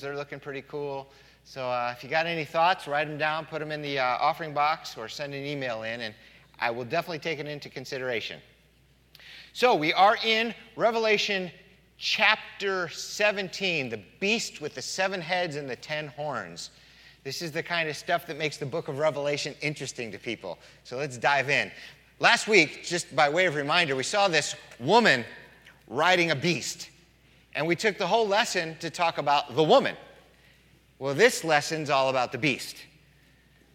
They're looking pretty cool. So uh, if you got any thoughts, write them down, put them in the uh, offering box, or send an email in, and I will definitely take it into consideration. So we are in Revelation chapter 17, the beast with the seven heads and the ten horns. This is the kind of stuff that makes the book of Revelation interesting to people. So let's dive in. Last week, just by way of reminder, we saw this woman riding a beast. And we took the whole lesson to talk about the woman. Well, this lesson's all about the beast.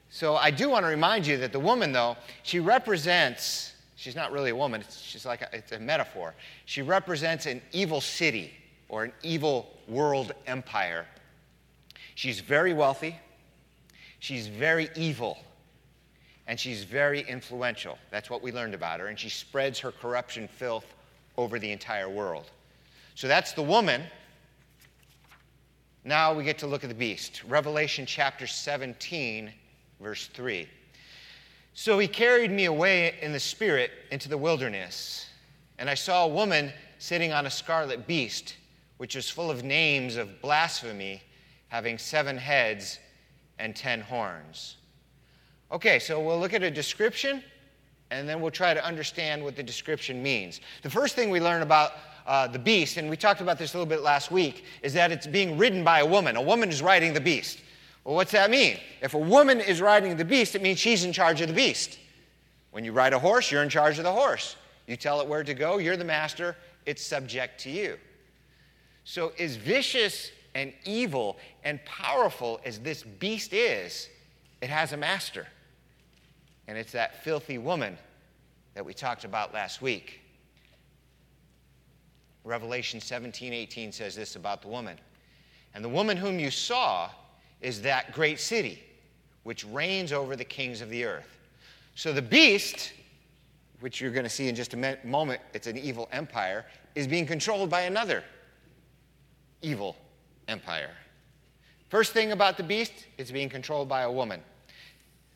So I do want to remind you that the woman, though, she represents, she's not really a woman, it's, she's like a, it's a metaphor. She represents an evil city or an evil world empire. She's very wealthy, she's very evil, and she's very influential. That's what we learned about her. And she spreads her corruption filth over the entire world. So that's the woman. Now we get to look at the beast. Revelation chapter 17, verse 3. So he carried me away in the spirit into the wilderness, and I saw a woman sitting on a scarlet beast, which was full of names of blasphemy, having seven heads and ten horns. Okay, so we'll look at a description, and then we'll try to understand what the description means. The first thing we learn about uh, the beast, and we talked about this a little bit last week, is that it's being ridden by a woman. A woman is riding the beast. Well, what's that mean? If a woman is riding the beast, it means she's in charge of the beast. When you ride a horse, you're in charge of the horse. You tell it where to go, you're the master, it's subject to you. So, as vicious and evil and powerful as this beast is, it has a master. And it's that filthy woman that we talked about last week. Revelation 17, 18 says this about the woman. And the woman whom you saw is that great city, which reigns over the kings of the earth. So the beast, which you're going to see in just a moment, it's an evil empire, is being controlled by another evil empire. First thing about the beast, it's being controlled by a woman.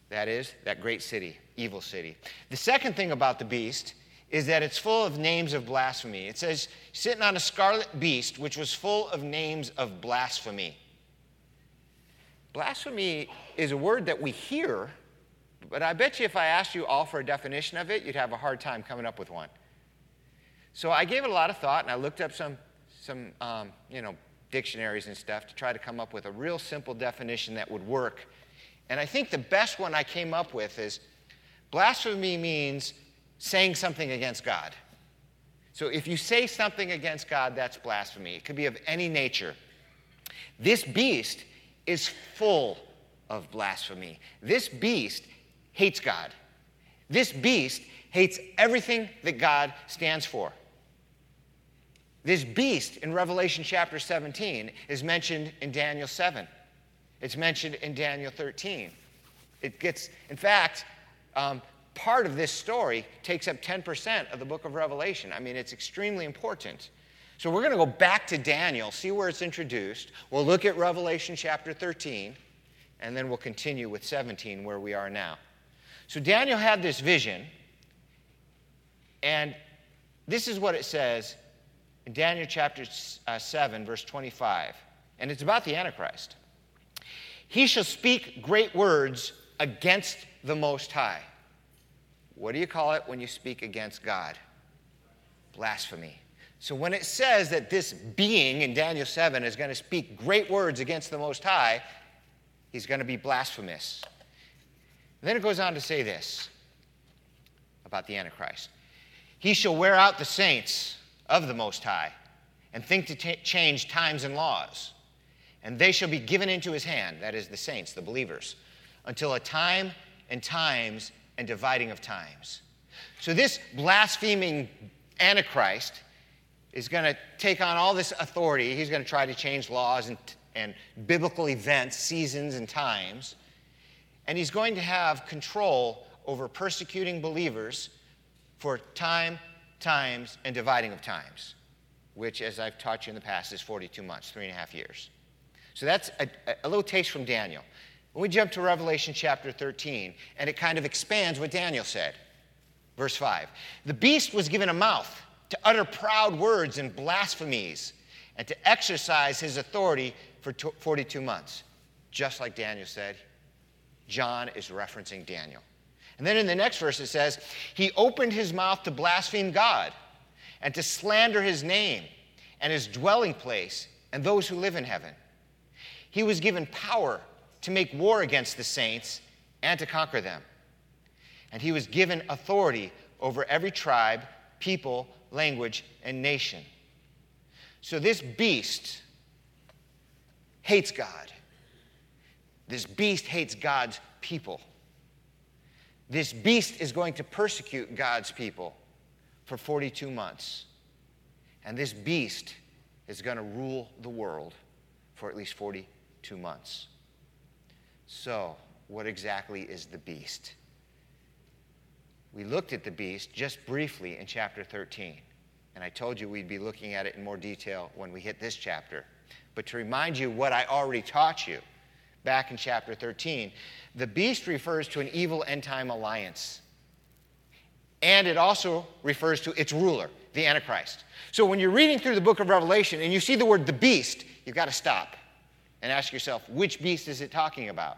That is, that great city, evil city. The second thing about the beast is that it's full of names of blasphemy. It says, sitting on a scarlet beast, which was full of names of blasphemy. Blasphemy is a word that we hear, but I bet you if I asked you all for a definition of it, you'd have a hard time coming up with one. So I gave it a lot of thought, and I looked up some, some um, you know, dictionaries and stuff to try to come up with a real simple definition that would work. And I think the best one I came up with is blasphemy means saying something against God. So if you say something against God, that's blasphemy. It could be of any nature. This beast is full of blasphemy. This beast hates God. This beast hates everything that God stands for. This beast in Revelation chapter 17 is mentioned in Daniel 7. It's mentioned in Daniel 13. It gets, in fact, um, part of this story takes up 10% of the book of Revelation. I mean, it's extremely important. So we're going to go back to Daniel, see where it's introduced. We'll look at Revelation chapter 13, and then we'll continue with 17, where we are now. So Daniel had this vision, and this is what it says in Daniel chapter uh, 7, verse 25. And it's about the Antichrist. He shall speak great words against the Most High. What do you call it when you speak against God? Blasphemy. So when it says that this being in Daniel 7 is going to speak great words against the Most High, he's going to be blasphemous. And then it goes on to say this about the Antichrist He shall wear out the saints of the Most High and think to t- change times and laws. And they shall be given into his hand, that is, the saints, the believers, until a time and times and dividing of times. So, this blaspheming Antichrist is going to take on all this authority. He's going to try to change laws and, and biblical events, seasons, and times. And he's going to have control over persecuting believers for time, times, and dividing of times, which, as I've taught you in the past, is 42 months, three and a half years. So that's a, a little taste from Daniel. When we jump to Revelation chapter 13, and it kind of expands what Daniel said. Verse 5 The beast was given a mouth to utter proud words and blasphemies, and to exercise his authority for 42 months. Just like Daniel said, John is referencing Daniel. And then in the next verse it says, He opened his mouth to blaspheme God and to slander his name and his dwelling place and those who live in heaven. He was given power to make war against the saints and to conquer them. And he was given authority over every tribe, people, language, and nation. So this beast hates God. This beast hates God's people. This beast is going to persecute God's people for 42 months. And this beast is going to rule the world for at least 42 months. So, what exactly is the beast? We looked at the beast just briefly in chapter 13. And I told you we'd be looking at it in more detail when we hit this chapter. But to remind you what I already taught you back in chapter 13, the beast refers to an evil end time alliance. And it also refers to its ruler, the Antichrist. So when you're reading through the book of Revelation and you see the word the beast, you've got to stop and ask yourself, which beast is it talking about?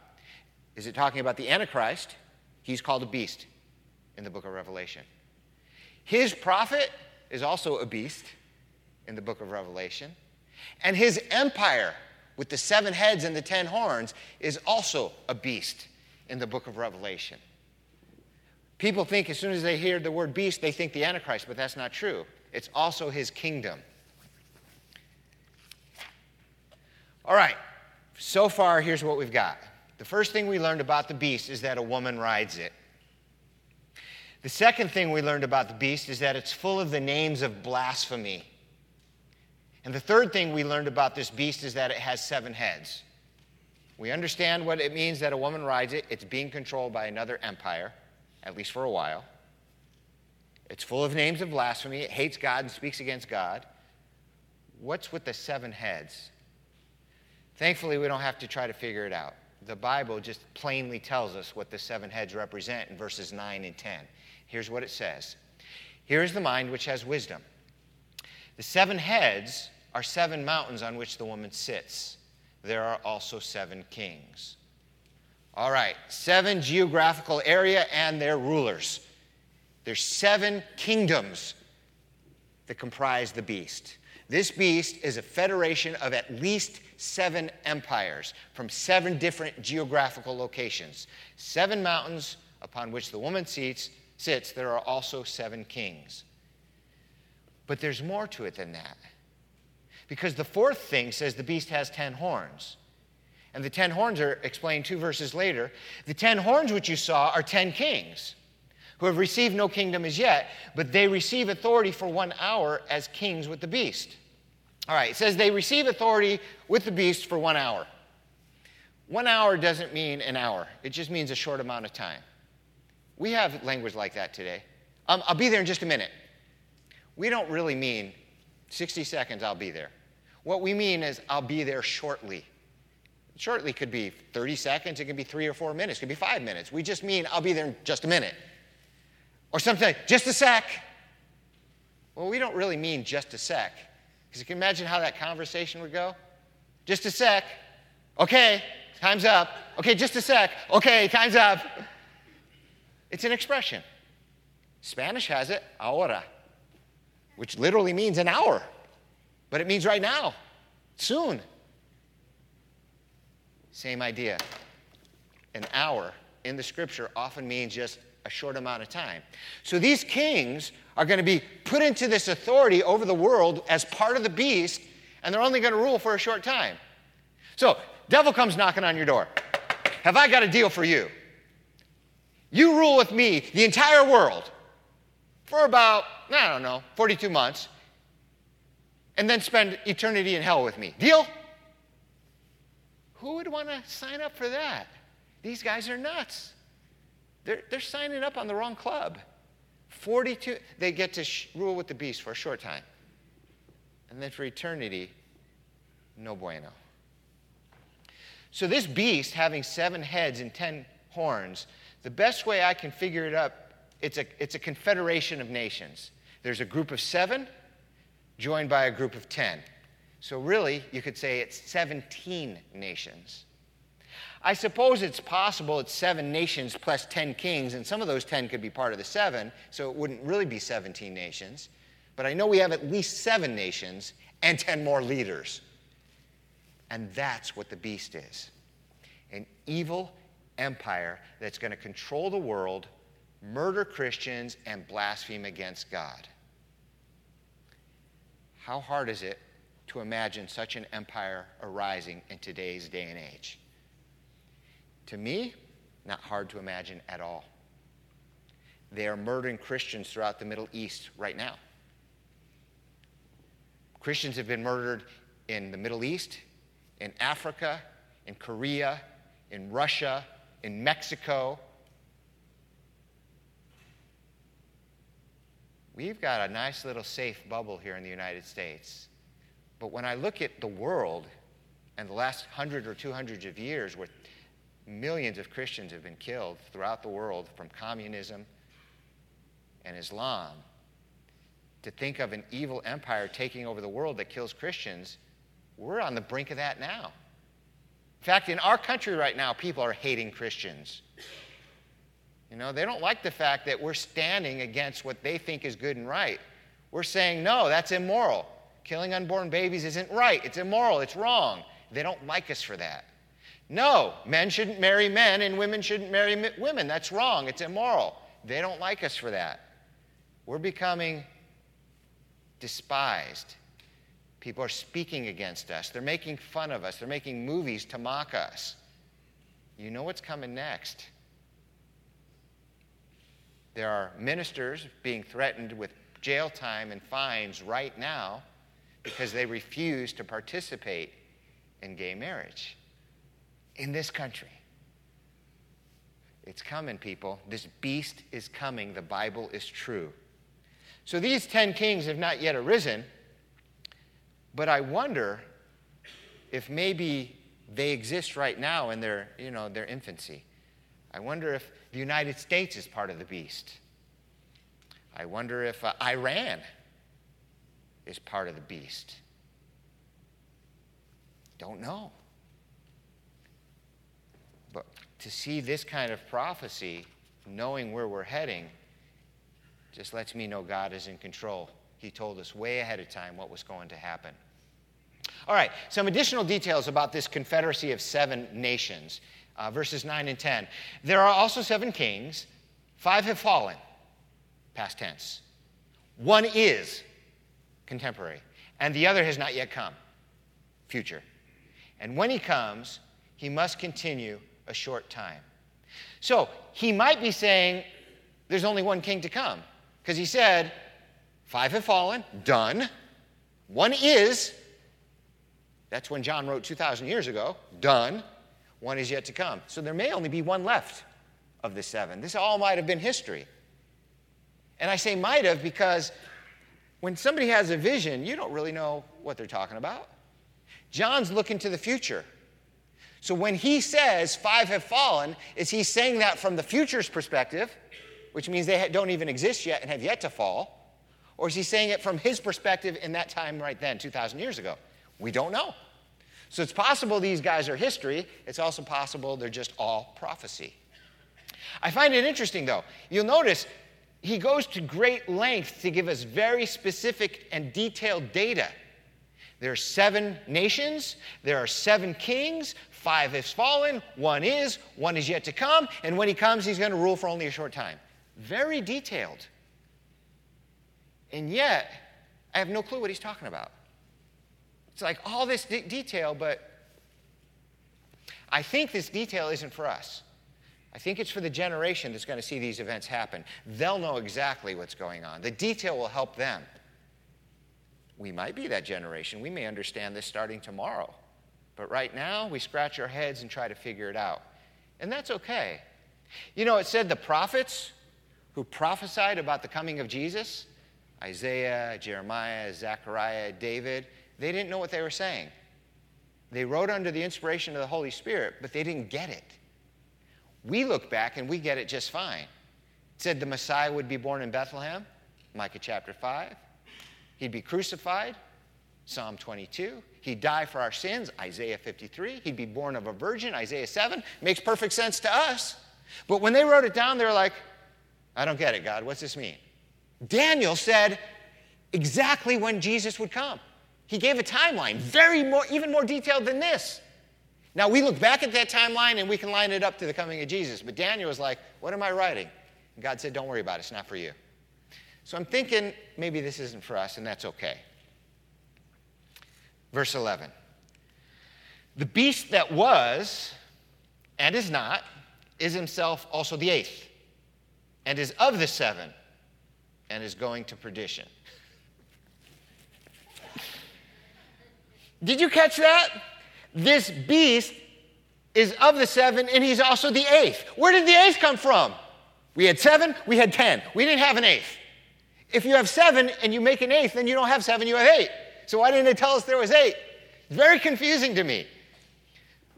Is it talking about the Antichrist? He's called a beast in the book of Revelation. His prophet is also a beast in the book of Revelation. And his empire with the seven heads and the ten horns is also a beast in the book of Revelation. People think as soon as they hear the word beast, they think the Antichrist, but that's not true. It's also his kingdom. All right, so far, here's what we've got. The first thing we learned about the beast is that a woman rides it. The second thing we learned about the beast is that it's full of the names of blasphemy. And the third thing we learned about this beast is that it has seven heads. We understand what it means that a woman rides it. It's being controlled by another empire, at least for a while. It's full of names of blasphemy. It hates God and speaks against God. What's with the seven heads? Thankfully, we don't have to try to figure it out. The Bible just plainly tells us what the seven heads represent in verses 9 and 10. Here's what it says Here is the mind which has wisdom. The seven heads are seven mountains on which the woman sits. There are also seven kings. All right, seven geographical area and their rulers. There's seven kingdoms that comprise the beast. This beast is a federation of at least seven empires from seven different geographical locations. Seven mountains upon which the woman seats, sits, there are also seven kings. But there's more to it than that. Because the fourth thing says the beast has ten horns. And the ten horns are explained two verses later. The ten horns which you saw are ten kings who have received no kingdom as yet, but they receive authority for one hour as kings with the beast. All right, it says they receive authority with the beast for one hour. One hour doesn't mean an hour, it just means a short amount of time. We have language like that today. Um, I'll be there in just a minute. We don't really mean 60 seconds, I'll be there. What we mean is, I'll be there shortly. Shortly could be 30 seconds, it could be three or four minutes, it could be five minutes. We just mean, I'll be there in just a minute. Or something, just a sec. Well, we don't really mean just a sec. Because you can imagine how that conversation would go. Just a sec. Okay, time's up. Okay, just a sec. Okay, time's up. It's an expression. Spanish has it, ahora, which literally means an hour, but it means right now, soon. Same idea. An hour in the scripture often means just a short amount of time. So these kings are going to be put into this authority over the world as part of the beast, and they're only going to rule for a short time. So, devil comes knocking on your door. Have I got a deal for you? You rule with me the entire world for about, I don't know, 42 months, and then spend eternity in hell with me. Deal? Who would want to sign up for that? These guys are nuts. They're, they're signing up on the wrong club. 42, they get to sh- rule with the beast for a short time. And then for eternity, no bueno. So, this beast having seven heads and ten horns, the best way I can figure it up, it's a, it's a confederation of nations. There's a group of seven joined by a group of ten. So, really, you could say it's 17 nations. I suppose it's possible it's seven nations plus 10 kings, and some of those 10 could be part of the seven, so it wouldn't really be 17 nations. But I know we have at least seven nations and 10 more leaders. And that's what the beast is an evil empire that's going to control the world, murder Christians, and blaspheme against God. How hard is it to imagine such an empire arising in today's day and age? To me, not hard to imagine at all. They are murdering Christians throughout the Middle East right now. Christians have been murdered in the Middle East, in Africa, in Korea, in Russia, in Mexico. We've got a nice little safe bubble here in the United States. But when I look at the world and the last hundred or 200 of years where millions of Christians have been killed throughout the world from communism and Islam. To think of an evil empire taking over the world that kills Christians, we're on the brink of that now. In fact, in our country right now, people are hating Christians. You know, they don't like the fact that we're standing against what they think is good and right. We're saying, no, that's immoral. Killing unborn babies isn't right. It's immoral. It's wrong. They don't like us for that. No, men shouldn't marry men and women shouldn't marry women. That's wrong. It's immoral. They don't like us for that. We're becoming despised. People are speaking against us. They're making fun of us. They're making movies to mock us. You know what's coming next. There are ministers being threatened with jail time and fines right now because they refuse to participate in gay marriage in this country. It's coming, people. This beast is coming. The Bible is true. So these 10 kings have not yet arisen, but I wonder if maybe they exist right now in their, you know, their infancy. I wonder if the United States is part of the beast. I wonder if uh, Iran is part of the beast. Don't know. But to see this kind of prophecy, knowing where we're heading, just lets me know God is in control. He told us way ahead of time what was going to happen. All right, some additional details about this confederacy of seven nations, uh, verses 9 and 10. There are also seven kings, five have fallen, past tense. One is contemporary, and the other has not yet come, future. And when he comes, he must continue a short time. So he might be saying there's only one king to come because he said, Five have fallen, done. One is, that's when John wrote 2,000 years ago, done. One is yet to come. So there may only be one left of the seven. This all might have been history. And I say might have because when somebody has a vision, you don't really know what they're talking about. John's looking to the future. So when he says five have fallen, is he saying that from the future's perspective, which means they don't even exist yet and have yet to fall? Or is he saying it from his perspective in that time right then, 2,000 years ago? We don't know. So it's possible these guys are history. It's also possible they're just all prophecy. I find it interesting, though. You'll notice he goes to great length to give us very specific and detailed data. There are seven nations, there are seven kings, Five has fallen, one is, one is yet to come, and when he comes, he's going to rule for only a short time. Very detailed. And yet, I have no clue what he's talking about. It's like all this de- detail, but I think this detail isn't for us. I think it's for the generation that's going to see these events happen. They'll know exactly what's going on. The detail will help them. We might be that generation. We may understand this starting tomorrow. But right now, we scratch our heads and try to figure it out. And that's okay. You know, it said the prophets who prophesied about the coming of Jesus Isaiah, Jeremiah, Zechariah, David they didn't know what they were saying. They wrote under the inspiration of the Holy Spirit, but they didn't get it. We look back and we get it just fine. It said the Messiah would be born in Bethlehem, Micah chapter 5. He'd be crucified, Psalm 22. He'd die for our sins, Isaiah 53. He'd be born of a virgin, Isaiah 7. Makes perfect sense to us. But when they wrote it down, they were like, I don't get it, God. What's this mean? Daniel said exactly when Jesus would come. He gave a timeline, very more, even more detailed than this. Now we look back at that timeline and we can line it up to the coming of Jesus. But Daniel was like, What am I writing? And God said, Don't worry about it, it's not for you. So I'm thinking maybe this isn't for us, and that's okay. Verse 11 The beast that was and is not is himself also the eighth, and is of the seven, and is going to perdition. Did you catch that? This beast is of the seven, and he's also the eighth. Where did the eighth come from? We had seven, we had ten. We didn't have an eighth. If you have seven and you make an eighth, then you don't have seven, you have eight. So why didn't it tell us there was eight? It's very confusing to me.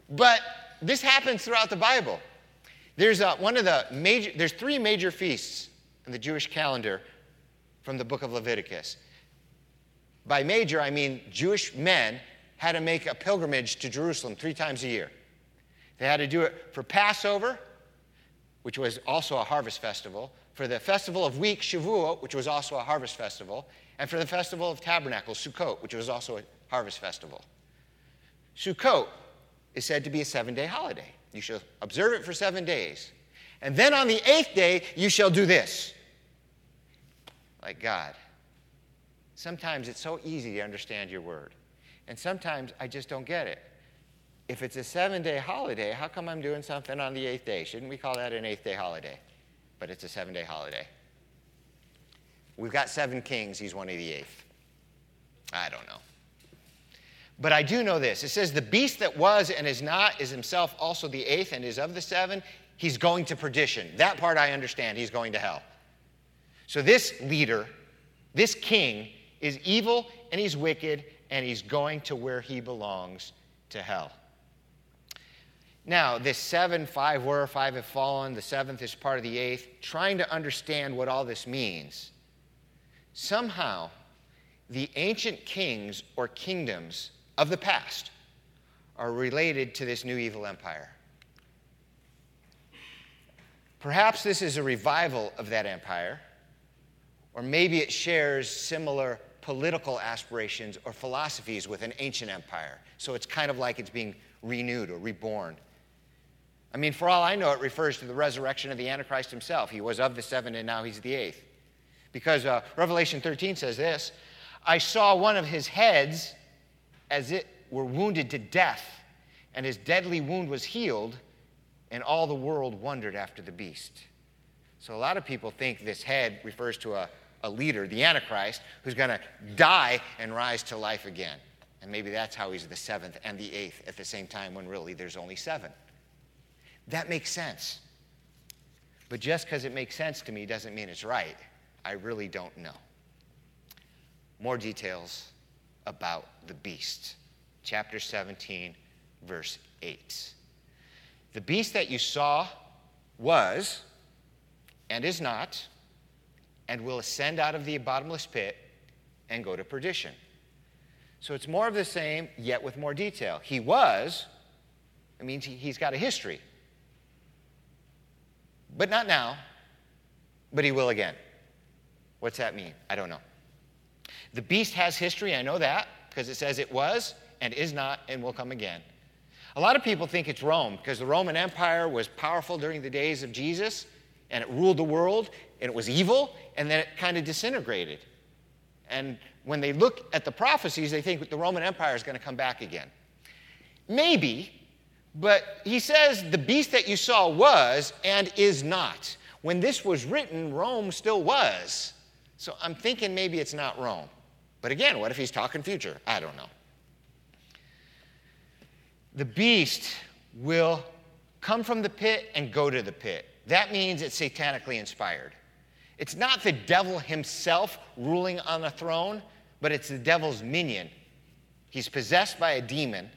But this happens throughout the Bible. There's a, one of the major, there's three major feasts in the Jewish calendar from the book of Leviticus. By major, I mean Jewish men had to make a pilgrimage to Jerusalem three times a year. They had to do it for Passover, which was also a harvest festival, for the festival of weeks, Shavuot, which was also a harvest festival, and for the festival of tabernacles, Sukkot, which was also a harvest festival. Sukkot is said to be a seven day holiday. You shall observe it for seven days. And then on the eighth day, you shall do this. Like God. Sometimes it's so easy to understand your word. And sometimes I just don't get it. If it's a seven day holiday, how come I'm doing something on the eighth day? Shouldn't we call that an eighth day holiday? But it's a seven day holiday. We've got seven kings, he's one of the eighth. I don't know. But I do know this. It says, The beast that was and is not is himself also the eighth and is of the seven. He's going to perdition. That part I understand. He's going to hell. So this leader, this king, is evil and he's wicked and he's going to where he belongs to hell. Now, this seven, five were, five have fallen, the seventh is part of the eighth, trying to understand what all this means. Somehow, the ancient kings or kingdoms of the past are related to this new evil empire. Perhaps this is a revival of that empire, or maybe it shares similar political aspirations or philosophies with an ancient empire. So it's kind of like it's being renewed or reborn. I mean, for all I know, it refers to the resurrection of the Antichrist himself. He was of the seven and now he's the eighth. Because uh, Revelation 13 says this I saw one of his heads as it were wounded to death, and his deadly wound was healed, and all the world wondered after the beast. So a lot of people think this head refers to a, a leader, the Antichrist, who's going to die and rise to life again. And maybe that's how he's the seventh and the eighth at the same time when really there's only seven. That makes sense. But just because it makes sense to me doesn't mean it's right. I really don't know. More details about the beast. Chapter 17, verse 8. The beast that you saw was and is not, and will ascend out of the bottomless pit and go to perdition. So it's more of the same, yet with more detail. He was, it means he, has got a history. But not now, but he will again. What's that mean? I don't know. The beast has history, I know that, because it says it was and is not and will come again. A lot of people think it's Rome because the Roman Empire was powerful during the days of Jesus and it ruled the world and it was evil and then it kind of disintegrated. And when they look at the prophecies, they think the Roman Empire is going to come back again. Maybe, but he says the beast that you saw was and is not. When this was written, Rome still was. So I'm thinking maybe it's not Rome. But again, what if he's talking future? I don't know. The beast will come from the pit and go to the pit. That means it's satanically inspired. It's not the devil himself ruling on a throne, but it's the devil's minion. He's possessed by a demon,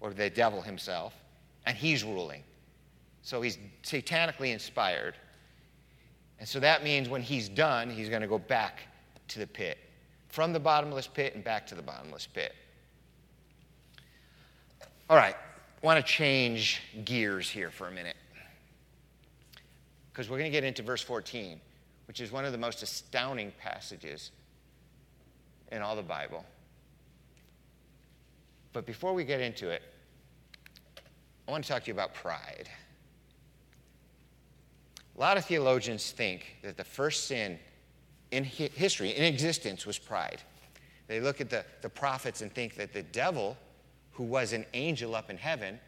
or the devil himself, and he's ruling. So he's satanically inspired. And so that means when he's done, he's going to go back to the pit from the bottomless pit and back to the bottomless pit. All right, I want to change gears here for a minute. Because we're going to get into verse 14, which is one of the most astounding passages in all the Bible. But before we get into it, I want to talk to you about pride. A lot of theologians think that the first sin in history, in existence, was pride. They look at the, the prophets and think that the devil, who was an angel up in heaven,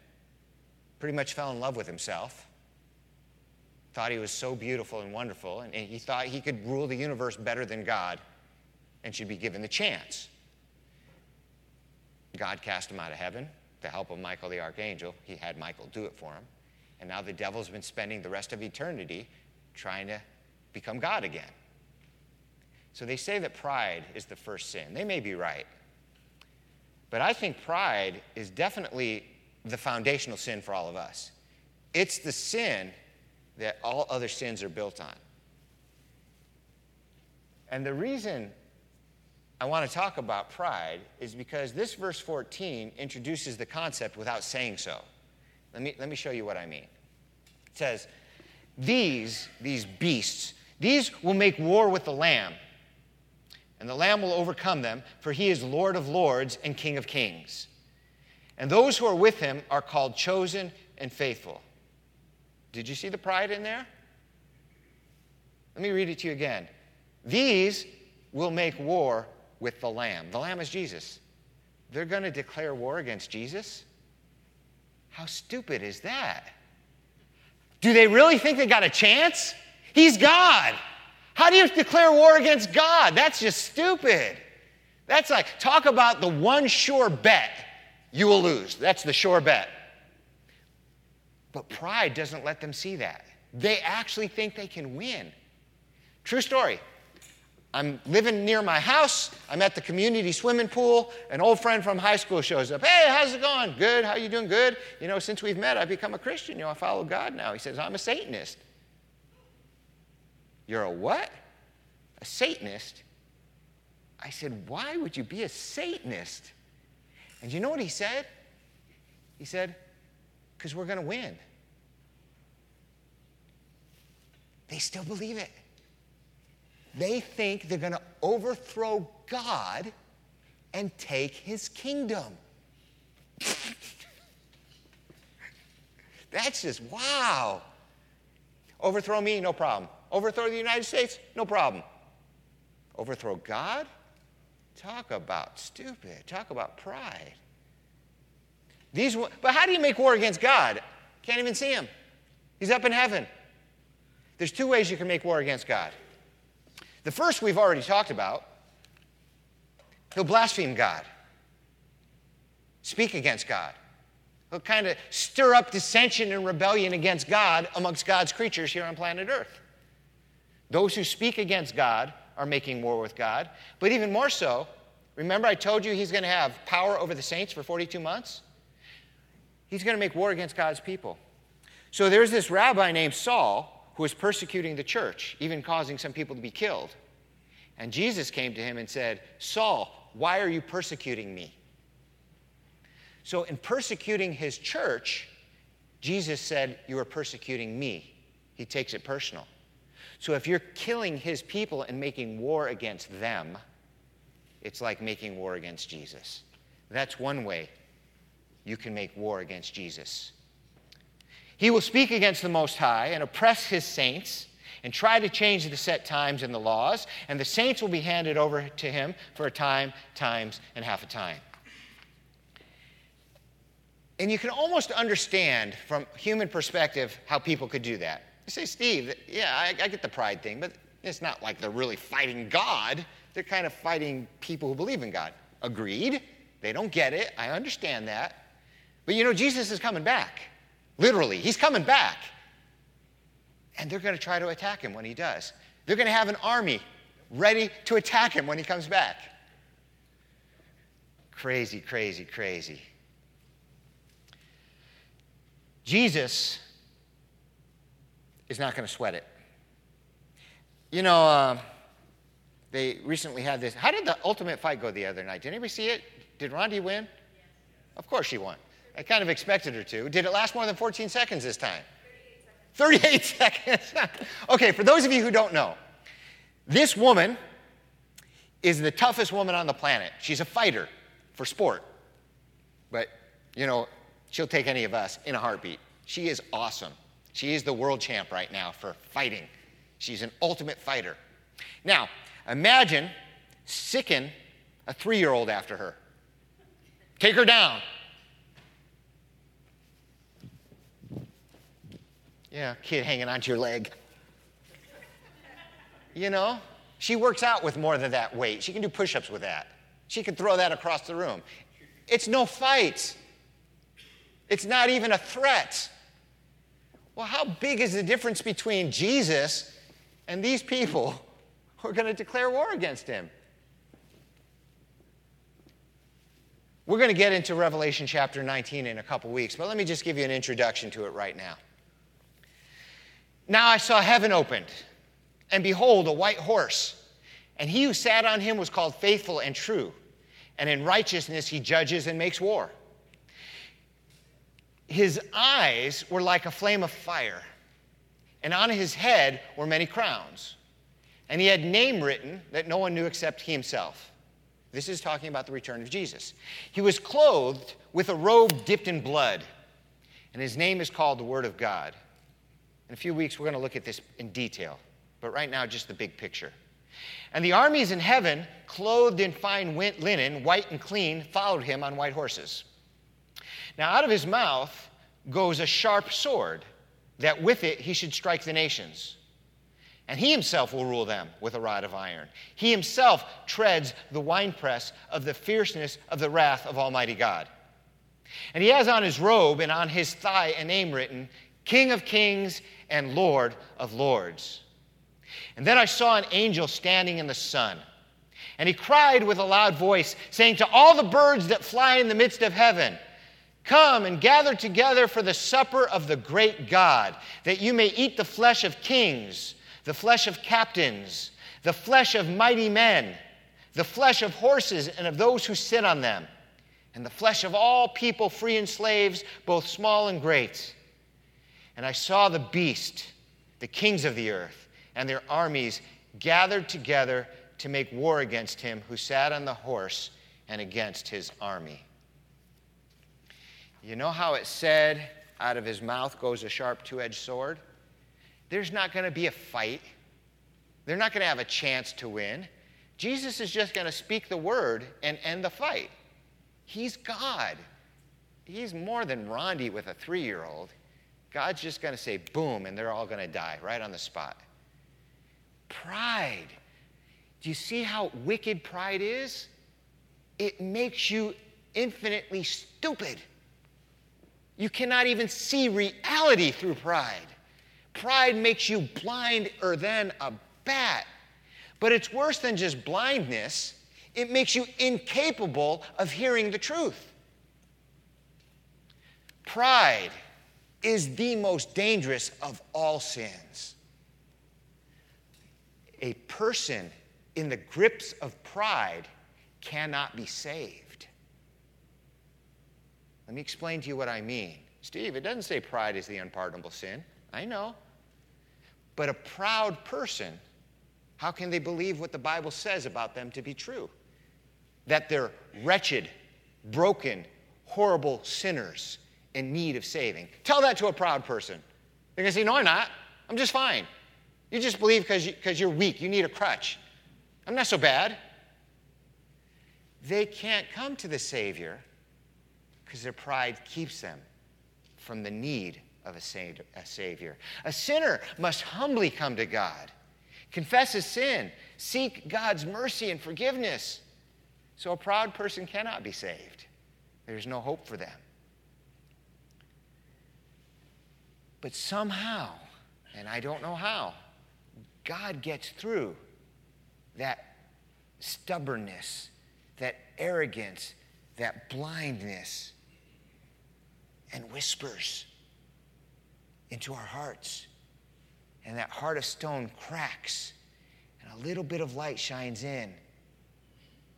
pretty much fell in love with himself, thought he was so beautiful and wonderful, and he thought he could rule the universe better than God and should be given the chance. God cast him out of heaven the help of Michael the archangel. He had Michael do it for him. And now the devil's been spending the rest of eternity trying to become God again. So they say that pride is the first sin. They may be right. But I think pride is definitely the foundational sin for all of us. It's the sin that all other sins are built on. And the reason I want to talk about pride is because this verse 14 introduces the concept without saying so. Let me, let me show you what I mean. It says, These, these beasts, these will make war with the Lamb, and the Lamb will overcome them, for he is Lord of lords and King of kings. And those who are with him are called chosen and faithful. Did you see the pride in there? Let me read it to you again. These will make war with the Lamb. The Lamb is Jesus. They're going to declare war against Jesus? How stupid is that? Do they really think they got a chance? He's God. How do you declare war against God? That's just stupid. That's like, talk about the one sure bet you will lose. That's the sure bet. But pride doesn't let them see that. They actually think they can win. True story. I'm living near my house. I'm at the community swimming pool. An old friend from high school shows up. Hey, how's it going? Good. How you doing? Good. You know, since we've met, I've become a Christian. You know, I follow God now. He says, I'm a Satanist. You're a what? A Satanist? I said, Why would you be a Satanist? And you know what he said? He said, Because we're going to win. They still believe it. They think they're going to overthrow God and take his kingdom. That's just wow. Overthrow me, no problem. Overthrow the United States, no problem. Overthrow God? Talk about stupid. Talk about pride. These, but how do you make war against God? Can't even see him. He's up in heaven. There's two ways you can make war against God. The first we've already talked about. He'll blaspheme God, speak against God. He'll kind of stir up dissension and rebellion against God amongst God's creatures here on planet Earth. Those who speak against God are making war with God. But even more so, remember I told you he's going to have power over the saints for 42 months? He's going to make war against God's people. So there's this rabbi named Saul who was persecuting the church, even causing some people to be killed. And Jesus came to him and said, Saul, why are you persecuting me? So, in persecuting his church, Jesus said, You are persecuting me. He takes it personal. So, if you're killing his people and making war against them, it's like making war against Jesus. That's one way you can make war against Jesus. He will speak against the Most High and oppress his saints and try to change the set times and the laws, and the saints will be handed over to him for a time, times, and half a time. And you can almost understand from human perspective how people could do that. You say, Steve, yeah, I, I get the pride thing, but it's not like they're really fighting God. They're kind of fighting people who believe in God. Agreed. They don't get it. I understand that. But you know, Jesus is coming back. Literally, he's coming back. And they're going to try to attack him when he does. They're going to have an army ready to attack him when he comes back. Crazy, crazy, crazy. Jesus is not going to sweat it. You know, uh, they recently had this. How did the ultimate fight go the other night? Did anybody see it? Did Ronda win? Of course she won. I kind of expected her to. Did it last more than 14 seconds this time? 38 seconds. okay, for those of you who don't know, this woman is the toughest woman on the planet. She's a fighter for sport. But, you know, she'll take any of us in a heartbeat. She is awesome. She is the world champ right now for fighting. She's an ultimate fighter. Now, imagine sicken a three year old after her. Take her down. Yeah, kid hanging onto your leg. You know, she works out with more than that weight. She can do push ups with that. She can throw that across the room. It's no fight, it's not even a threat. Well, how big is the difference between Jesus and these people who are going to declare war against him? We're going to get into Revelation chapter 19 in a couple weeks, but let me just give you an introduction to it right now. Now I saw heaven opened, and behold, a white horse. And he who sat on him was called faithful and true. And in righteousness he judges and makes war. His eyes were like a flame of fire, and on his head were many crowns. And he had name written that no one knew except he himself. This is talking about the return of Jesus. He was clothed with a robe dipped in blood, and his name is called the Word of God. In a few weeks, we're going to look at this in detail, but right now, just the big picture. And the armies in heaven, clothed in fine linen, white and clean, followed him on white horses. Now, out of his mouth goes a sharp sword, that with it he should strike the nations. And he himself will rule them with a rod of iron. He himself treads the winepress of the fierceness of the wrath of Almighty God. And he has on his robe and on his thigh a name written King of Kings and Lord of Lords. And then I saw an angel standing in the sun. And he cried with a loud voice, saying to all the birds that fly in the midst of heaven, Come and gather together for the supper of the great God, that you may eat the flesh of kings, the flesh of captains, the flesh of mighty men, the flesh of horses and of those who sit on them, and the flesh of all people, free and slaves, both small and great. And I saw the beast, the kings of the earth, and their armies gathered together to make war against him who sat on the horse and against his army. You know how it said, out of his mouth goes a sharp two edged sword? There's not going to be a fight. They're not going to have a chance to win. Jesus is just going to speak the word and end the fight. He's God. He's more than Ronda with a three year old. God's just going to say, boom, and they're all going to die right on the spot. Pride. Do you see how wicked pride is? It makes you infinitely stupid. You cannot even see reality through pride. Pride makes you blinder than a bat. But it's worse than just blindness, it makes you incapable of hearing the truth. Pride is the most dangerous of all sins. A person in the grips of pride cannot be saved. Let me explain to you what I mean. Steve, it doesn't say pride is the unpardonable sin. I know. But a proud person, how can they believe what the Bible says about them to be true? That they're wretched, broken, horrible sinners in need of saving. Tell that to a proud person. They're going to say, No, I'm not. I'm just fine. You just believe because you, you're weak. You need a crutch. I'm not so bad. They can't come to the Savior because their pride keeps them from the need of a, Savior. A sinner must humbly come to God, confess his sin, seek God's mercy and forgiveness. So a proud person cannot be saved. There's no hope for them. But somehow, and I don't know how, God gets through that stubbornness, that arrogance, that blindness, and whispers into our hearts. And that heart of stone cracks, and a little bit of light shines in.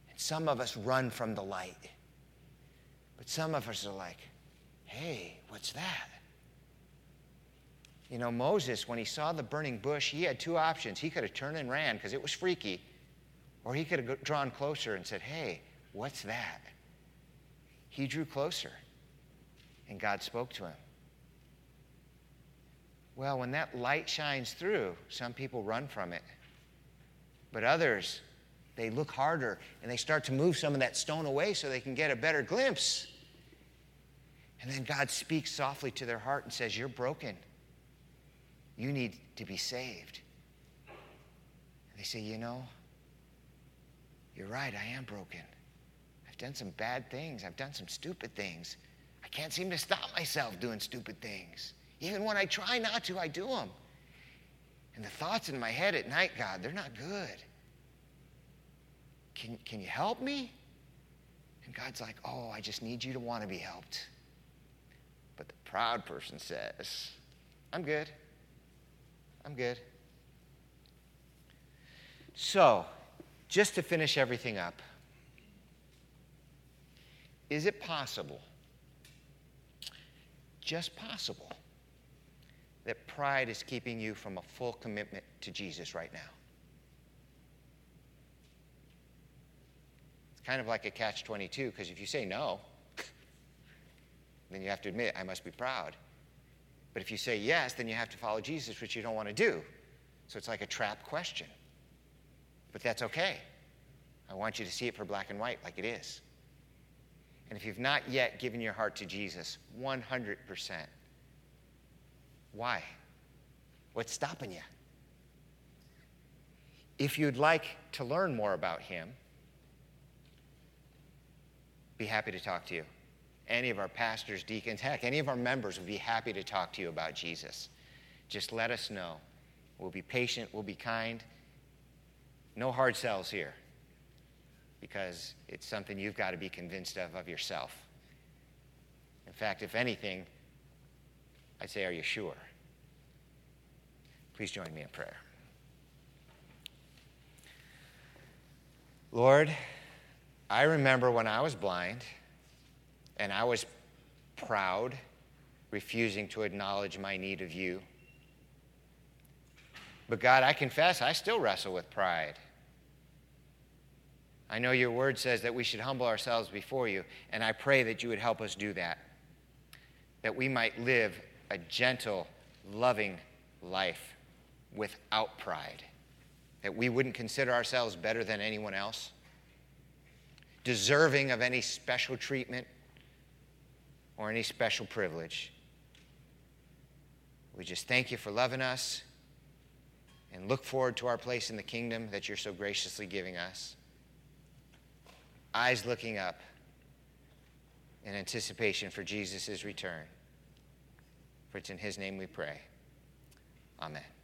And some of us run from the light. But some of us are like, Hey, what's that? You know, Moses, when he saw the burning bush, he had two options. He could have turned and ran because it was freaky, or he could have drawn closer and said, Hey, what's that? He drew closer, and God spoke to him. Well, when that light shines through, some people run from it. But others, they look harder and they start to move some of that stone away so they can get a better glimpse. And then God speaks softly to their heart and says, You're broken. You need to be saved. And they say, You know, you're right, I am broken. I've done some bad things, I've done some stupid things. I can't seem to stop myself doing stupid things. Even when I try not to, I do them. And the thoughts in my head at night, God, they're not good. Can, can you help me? And God's like, Oh, I just need you to want to be helped. But the proud person says, I'm good. I'm good. So, just to finish everything up, is it possible, just possible, that pride is keeping you from a full commitment to Jesus right now? It's kind of like a catch 22 because if you say no, then you have to admit, I must be proud. But if you say yes, then you have to follow Jesus, which you don't want to do. So it's like a trap question. But that's okay. I want you to see it for black and white like it is. And if you've not yet given your heart to Jesus 100%, why? What's stopping you? If you'd like to learn more about him, be happy to talk to you any of our pastors, deacons, heck, any of our members would be happy to talk to you about Jesus. Just let us know. We'll be patient, we'll be kind. No hard sells here because it's something you've got to be convinced of of yourself. In fact, if anything, I'd say, Are you sure? Please join me in prayer. Lord, I remember when I was blind and I was proud, refusing to acknowledge my need of you. But God, I confess, I still wrestle with pride. I know your word says that we should humble ourselves before you, and I pray that you would help us do that. That we might live a gentle, loving life without pride. That we wouldn't consider ourselves better than anyone else, deserving of any special treatment or any special privilege. We just thank you for loving us and look forward to our place in the kingdom that you're so graciously giving us. Eyes looking up in anticipation for Jesus' return. For it's in his name we pray. Amen.